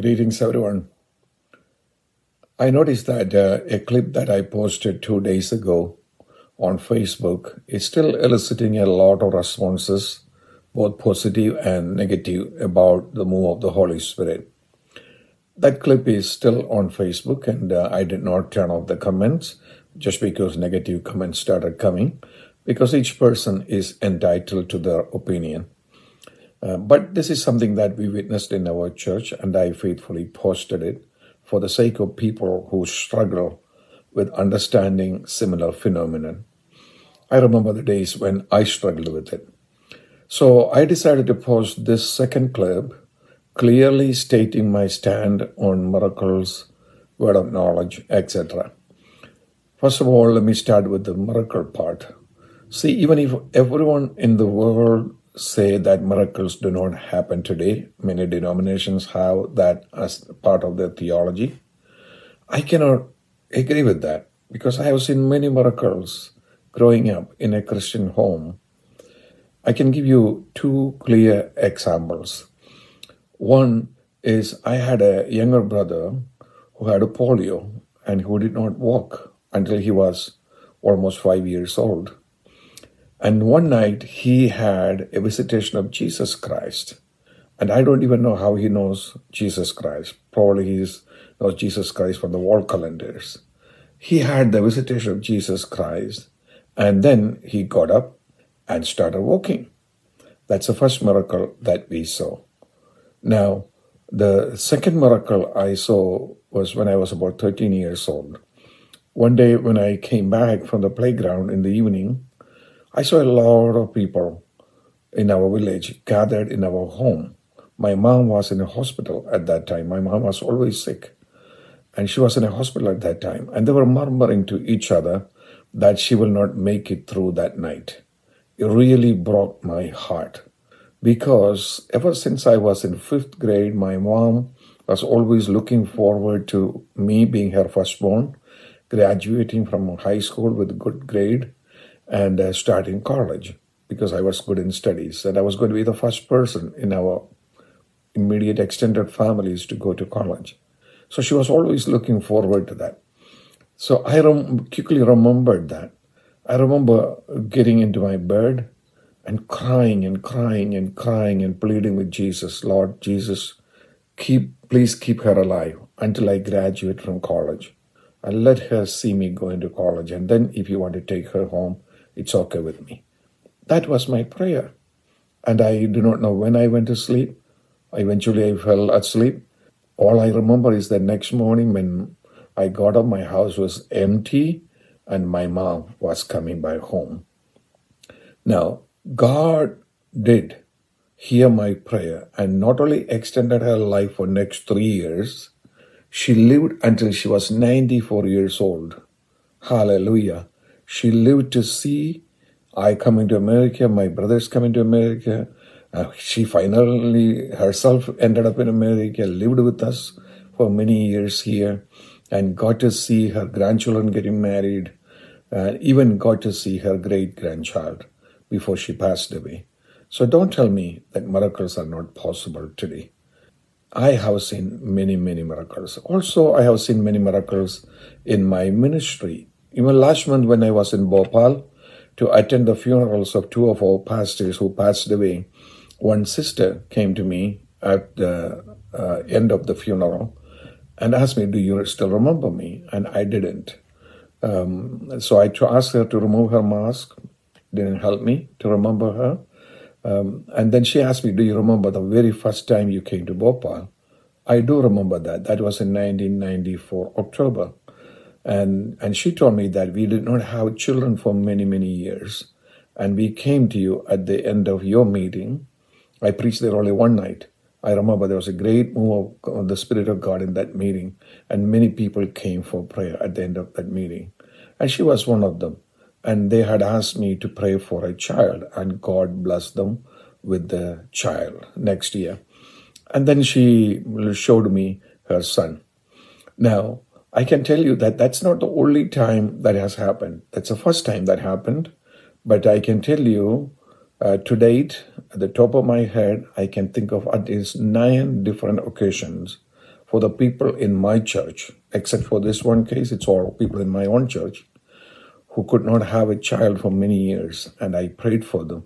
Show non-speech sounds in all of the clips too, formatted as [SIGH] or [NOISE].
Greetings, everyone. I noticed that uh, a clip that I posted two days ago on Facebook is still eliciting a lot of responses, both positive and negative, about the move of the Holy Spirit. That clip is still on Facebook, and uh, I did not turn off the comments just because negative comments started coming, because each person is entitled to their opinion. Uh, but this is something that we witnessed in our church, and I faithfully posted it for the sake of people who struggle with understanding similar phenomenon. I remember the days when I struggled with it. So I decided to post this second clip clearly stating my stand on miracles, word of knowledge, etc. First of all, let me start with the miracle part. See, even if everyone in the world say that miracles do not happen today, many denominations have that as part of their theology. I cannot agree with that because I have seen many miracles growing up in a Christian home. I can give you two clear examples. One is I had a younger brother who had a polio and who did not walk until he was almost five years old. And one night he had a visitation of Jesus Christ. And I don't even know how he knows Jesus Christ. Probably he knows Jesus Christ from the wall calendars. He had the visitation of Jesus Christ, and then he got up and started walking. That's the first miracle that we saw. Now, the second miracle I saw was when I was about 13 years old. One day when I came back from the playground in the evening, I saw a lot of people in our village gathered in our home. My mom was in a hospital at that time. My mom was always sick. And she was in a hospital at that time. And they were murmuring to each other that she will not make it through that night. It really broke my heart because ever since I was in fifth grade, my mom was always looking forward to me being her firstborn, graduating from high school with a good grade, and uh, starting college because I was good in studies. And I was going to be the first person in our immediate extended families to go to college. So she was always looking forward to that. So I rem- quickly remembered that. I remember getting into my bed and crying and crying and crying and pleading with Jesus, Lord Jesus, keep please keep her alive until I graduate from college. And let her see me go into college. And then if you want to take her home, it's okay with me. That was my prayer. And I do not know when I went to sleep. Eventually I fell asleep. All I remember is that next morning when I got up, my house was empty and my mom was coming by home. Now, God did hear my prayer and not only extended her life for next three years, she lived until she was 94 years old. Hallelujah. She lived to see I coming to America, my brothers coming to America. Uh, she finally herself ended up in America, lived with us for many years here, and got to see her grandchildren getting married, and uh, even got to see her great grandchild before she passed away. So don't tell me that miracles are not possible today. I have seen many, many miracles. Also, I have seen many miracles in my ministry. Even last month, when I was in Bhopal to attend the funerals of two of our pastors who passed away, one sister came to me at the uh, end of the funeral and asked me, Do you still remember me? And I didn't. Um, so I asked her to remove her mask didn't help me to remember her. Um, and then she asked me, Do you remember the very first time you came to Bhopal? I do remember that. That was in 1994, October. And, and she told me that we did not have children for many, many years. And we came to you at the end of your meeting. I preached there only one night. I remember there was a great move of the Spirit of God in that meeting, and many people came for prayer at the end of that meeting. And she was one of them and they had asked me to pray for a child, and God blessed them with the child next year. And then she showed me her son. Now, I can tell you that that's not the only time that has happened. That's the first time that happened. But I can tell you, uh, to date, at the top of my head, I can think of at least nine different occasions for the people in my church, except for this one case, it's all people in my own church who could not have a child for many years, and I prayed for them,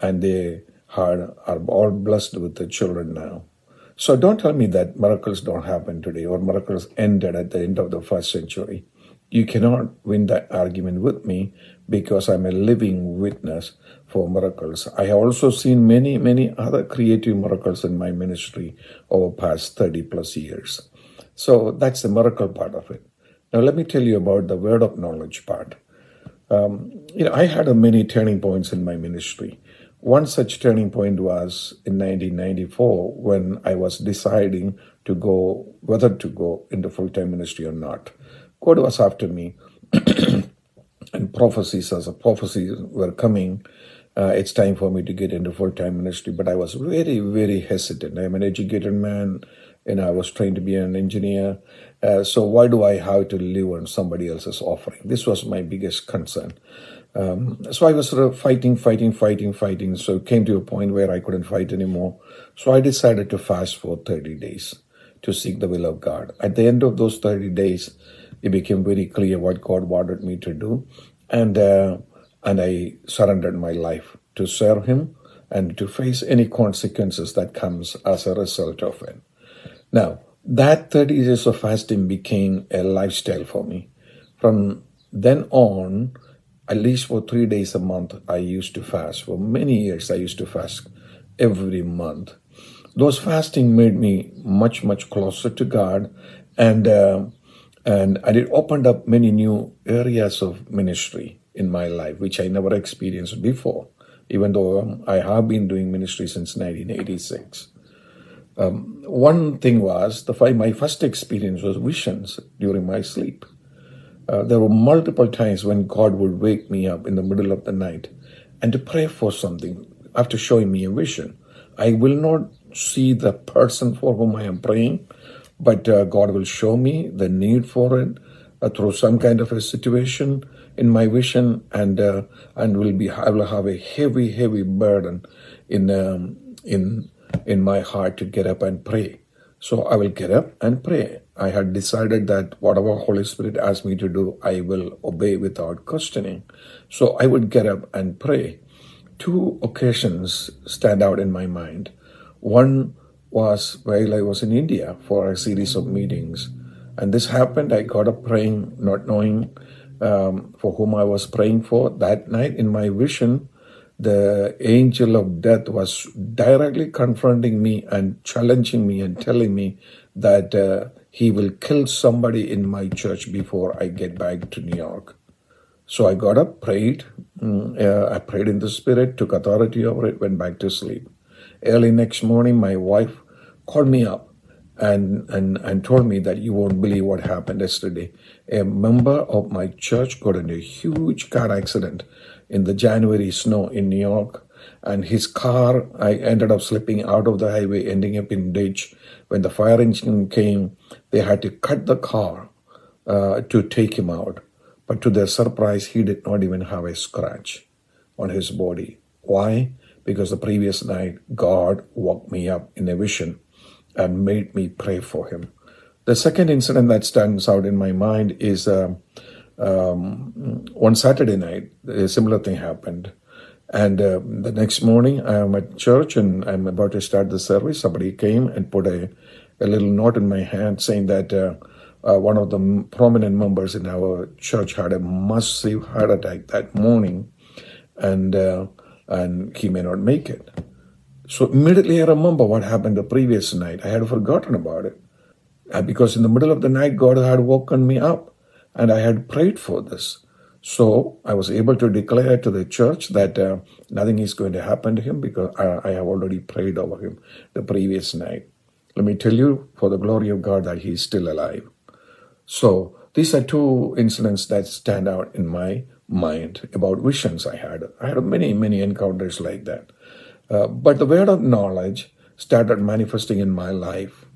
and they are, are all blessed with the children now. So don't tell me that miracles don't happen today or miracles ended at the end of the first century. You cannot win that argument with me because I'm a living witness for miracles. I have also seen many, many other creative miracles in my ministry over past 30 plus years. So that's the miracle part of it. Now let me tell you about the word of knowledge part. Um, you know, I had many turning points in my ministry. One such turning point was in 1994 when I was deciding to go, whether to go into full time ministry or not. God was after me, [CLEARS THROAT] and prophecies as a were coming. Uh, it's time for me to get into full time ministry, but I was very, very hesitant. I'm an educated man, and I was trained to be an engineer. Uh, so why do I have to live on somebody else's offering? This was my biggest concern. Um, so I was sort of fighting, fighting, fighting, fighting. So it came to a point where I couldn't fight anymore. So I decided to fast for 30 days to seek the will of God. At the end of those 30 days, it became very clear what God wanted me to do. And, uh, and I surrendered my life to serve Him and to face any consequences that comes as a result of it. Now, that 30 days of fasting became a lifestyle for me. From then on, at least for three days a month, I used to fast. For many years, I used to fast every month. Those fasting made me much, much closer to God, and uh, and and it opened up many new areas of ministry in my life, which I never experienced before. Even though um, I have been doing ministry since 1986. Um, one thing was the my first experience was visions during my sleep. Uh, there were multiple times when God would wake me up in the middle of the night and to pray for something after showing me a vision. I will not see the person for whom I am praying, but uh, God will show me the need for it uh, through some kind of a situation in my vision, and uh, and will be I will have a heavy, heavy burden in um, in in my heart to get up and pray. So I will get up and pray. I had decided that whatever Holy Spirit asks me to do, I will obey without questioning. So I would get up and pray. Two occasions stand out in my mind. One was while I was in India for a series of meetings. And this happened. I got up praying, not knowing um, for whom I was praying for. That night in my vision, the angel of death was directly confronting me and challenging me and telling me that uh, he will kill somebody in my church before I get back to New York. So I got up, prayed. Mm, uh, I prayed in the spirit, took authority over it, went back to sleep. Early next morning, my wife called me up and, and, and told me that you won't believe what happened yesterday. A member of my church got in a huge car accident in the January snow in New York. And his car, I ended up slipping out of the highway, ending up in ditch. When the fire engine came, they had to cut the car uh, to take him out. But to their surprise, he did not even have a scratch on his body. Why? Because the previous night, God woke me up in a vision and made me pray for him. The second incident that stands out in my mind is uh, um, one Saturday night, a similar thing happened. And uh, the next morning, I'm at church and I'm about to start the service. Somebody came and put a, a little note in my hand saying that uh, uh, one of the prominent members in our church had a massive heart attack that morning, and uh, and he may not make it. So immediately I remember what happened the previous night. I had forgotten about it because in the middle of the night God had woken me up and I had prayed for this. So I was able to declare to the church that uh, nothing is going to happen to him because I, I, have already prayed over him the previous night. Let me tell you, for the glory of God, that he is still alive. So these are two incidents that stand out in my mind about visions I had. I had many, many encounters like that. Uh, but the word of knowledge started manifesting in my life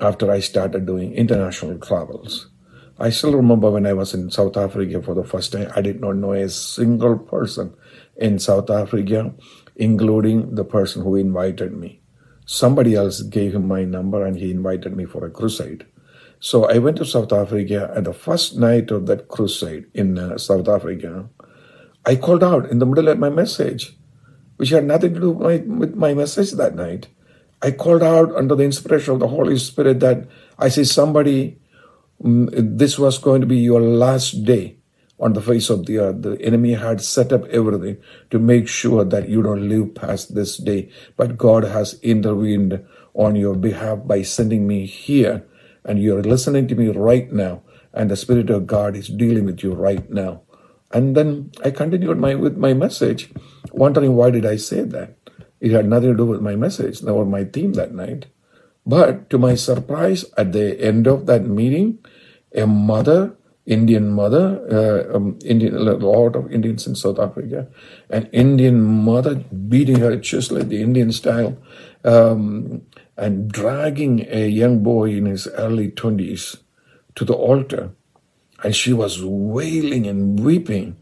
after I started doing international travels. I still remember when I was in South Africa for the first time, I did not know a single person in South Africa, including the person who invited me. somebody else gave him my number and he invited me for a crusade. So I went to South Africa, and the first night of that crusade in uh, South Africa, I called out in the middle of my message, which had nothing to do with my, with my message that night. I called out under the inspiration of the Holy Spirit that I see somebody, Mm, this was going to be your last day on the face of the earth. The enemy had set up everything to make sure that you don't live past this day. But God has intervened on your behalf by sending me here and you're listening to me right now, and the Spirit of God is dealing with you right now. And then I continued my with my message, wondering why did I say that? It had nothing to do with my message, nor my theme that night. But to my surprise, at the end of that meeting, a mother, Indian mother, uh, um, Indian, a lot of Indians in South Africa, an Indian mother beating her chest like the Indian style, um, and dragging a young boy in his early 20s to the altar. And she was wailing and weeping.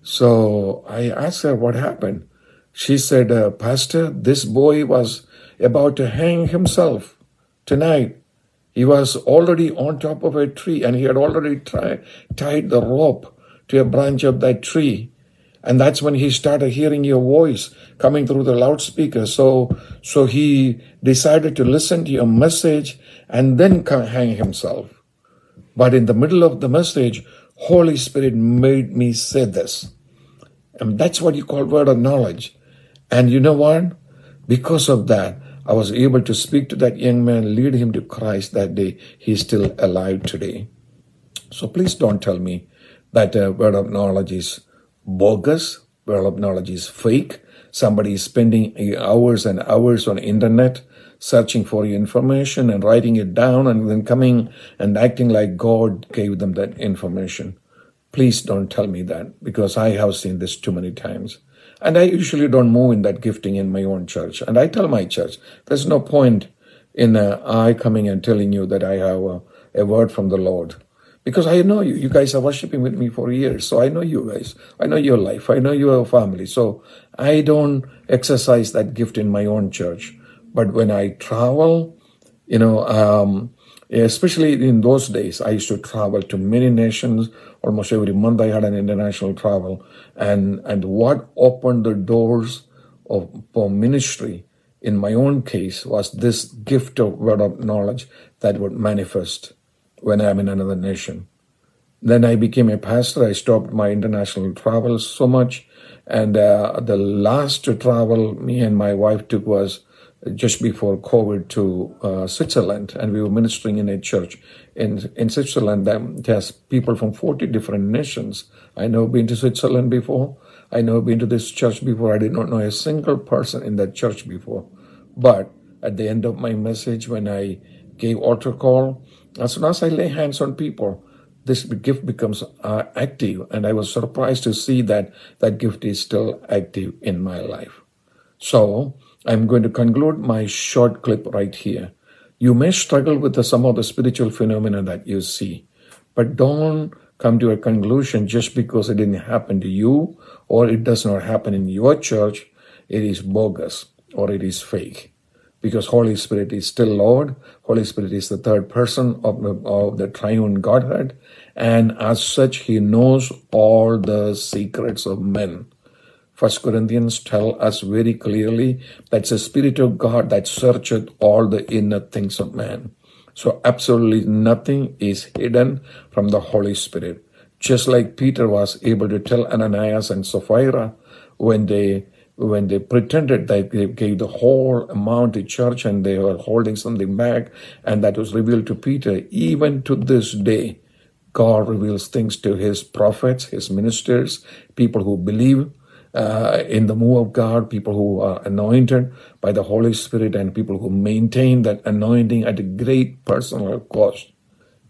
So I asked her what happened. She said, uh, Pastor, this boy was about to hang himself tonight. He was already on top of a tree and he had already try, tied the rope to a branch of that tree. And that's when he started hearing your voice coming through the loudspeaker. So, so he decided to listen to your message and then hang himself. But in the middle of the message, Holy Spirit made me say this. And that's what you call word of knowledge. And you know what? Because of that, I was able to speak to that young man, lead him to Christ that day. He's still alive today. So please don't tell me that uh, word of knowledge is bogus, word of knowledge is fake. Somebody is spending hours and hours on internet searching for information and writing it down and then coming and acting like God gave them that information. Please don't tell me that because I have seen this too many times. And I usually don't move in that gifting in my own church. And I tell my church, there's no point in uh, I coming and telling you that I have a, a word from the Lord because I know you. You guys are worshiping with me for years. So I know you guys. I know your life. I know your family. So I don't exercise that gift in my own church. But when I travel, you know, um, especially in those days, I used to travel to many nations. Almost every month I had an international travel. And, and what opened the doors of, for ministry in my own case was this gift of word of knowledge that would manifest when I'm in another nation. Then I became a pastor. I stopped my international travels so much. And uh, the last travel me and my wife took was just before COVID to uh, Switzerland. And we were ministering in a church in, in Switzerland that has people from 40 different nations. I know been to Switzerland before. I know been to this church before. I did not know a single person in that church before. But at the end of my message, when I gave altar call, as soon as I lay hands on people, this gift becomes uh, active. And I was surprised to see that that gift is still active in my life. So I'm going to conclude my short clip right here. You may struggle with the, some of the spiritual phenomena that you see, but don't come to a conclusion just because it didn't happen to you or it does not happen in your church. It is bogus or it is fake because Holy Spirit is still Lord. Holy Spirit is the third person of the, of the triune Godhead. And as such, he knows all the secrets of men. First Corinthians tell us very clearly that the Spirit of God that searcheth all the inner things of man. So absolutely nothing is hidden from the Holy Spirit. Just like Peter was able to tell Ananias and Sapphira when they when they pretended that they gave the whole amount to church and they were holding something back, and that was revealed to Peter. Even to this day, God reveals things to his prophets, his ministers, people who believe uh, in the move of God, people who are anointed by the Holy Spirit, and people who maintain that anointing at a great personal cost.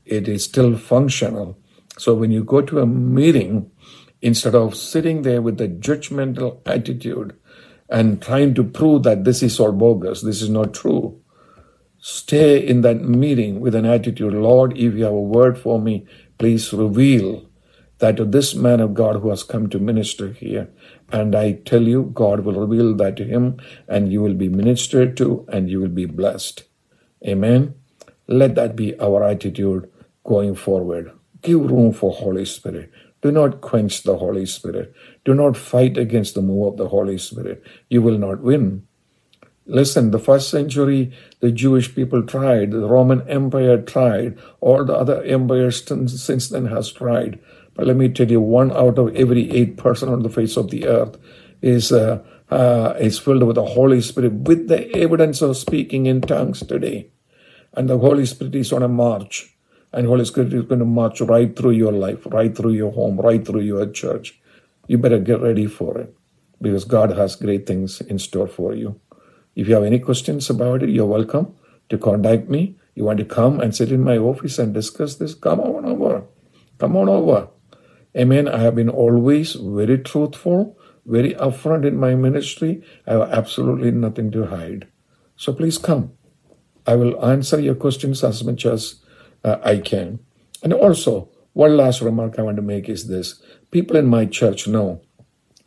It is still functional. So when you go to a meeting, instead of sitting there with a judgmental attitude and trying to prove that this is all bogus, this is not true. Stay in that meeting with an attitude, Lord, if you have a word for me, please reveal that to this man of God who has come to minister here, And I tell you, God will reveal that to him, and you will be ministered to, and you will be blessed. Amen. Let that be our attitude going forward. Give room for Holy Spirit. Do not quench the Holy Spirit. Do not fight against the move of the Holy Spirit. You will not win. Listen, the first century, the Jewish people tried, the Roman Empire tried, all the other empires since then has tried. But let me tell you, one out of every eight person on the face of the earth is uh, uh, is filled with the Holy Spirit, with the evidence of speaking in tongues today. And the Holy Spirit is on a march. And Holy Spirit is going to march right through your life, right through your home, right through your church. You better get ready for it because God has great things in store for you. If you have any questions about it, you're welcome to contact me. You want to come and sit in my office and discuss this? Come on over. Come on over. Amen. I have been always very truthful, very upfront in my ministry. I have absolutely nothing to hide. So please come. I will answer your questions as much as uh, I can. And also, one last remark I want to make is this people in my church know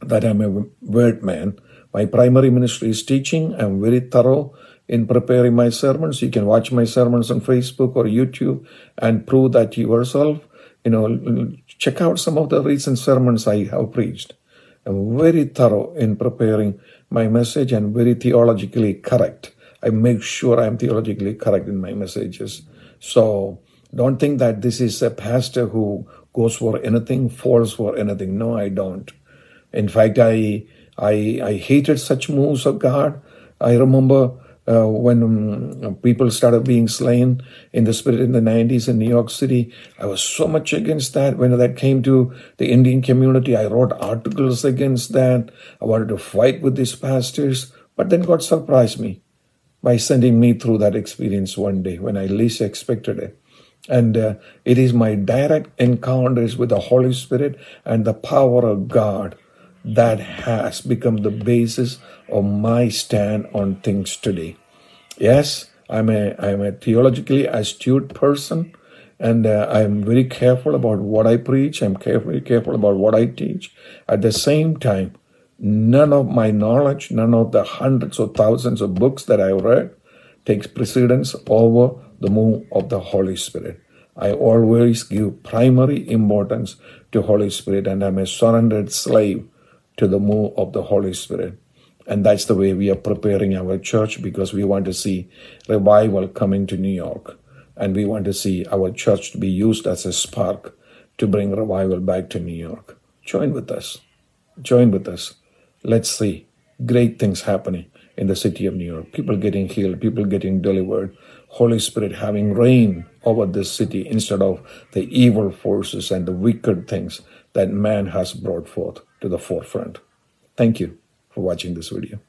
that I'm a word man my primary ministry is teaching. I'm very thorough in preparing my sermons. You can watch my sermons on Facebook or YouTube and prove that yourself. You know, check out some of the recent sermons I have preached. I'm very thorough in preparing my message and very theologically correct. I make sure I'm theologically correct in my messages. So don't think that this is a pastor who goes for anything, falls for anything. No, I don't. In fact, I I, I hated such moves of God. I remember uh, when um, people started being slain in the spirit in the 90s in New York City. I was so much against that. When that came to the Indian community, I wrote articles against that. I wanted to fight with these pastors. But then God surprised me by sending me through that experience one day when I least expected it. And uh, it is my direct encounters with the Holy Spirit and the power of God that has become the basis of my stand on things today. Yes, I'm a I'm a theologically astute person, and uh, I'm very careful about what I preach. I'm carefully careful about what I teach. At the same time, none of my knowledge, none of the hundreds or thousands of books that I've read, takes precedence over the move of the Holy Spirit. I always give primary importance to Holy Spirit, and I'm a surrendered slave to the move of the Holy Spirit. And that's the way we are preparing our church because we want to see revival coming to New York. And we want to see our church to be used as a spark to bring revival back to New York. Join with us. Join with us. Let's see great things happening in the city of New York. People getting healed, people getting delivered, Holy Spirit having reign over this city instead of the evil forces and the wicked things that man has brought forth to the forefront. Thank you for watching this video.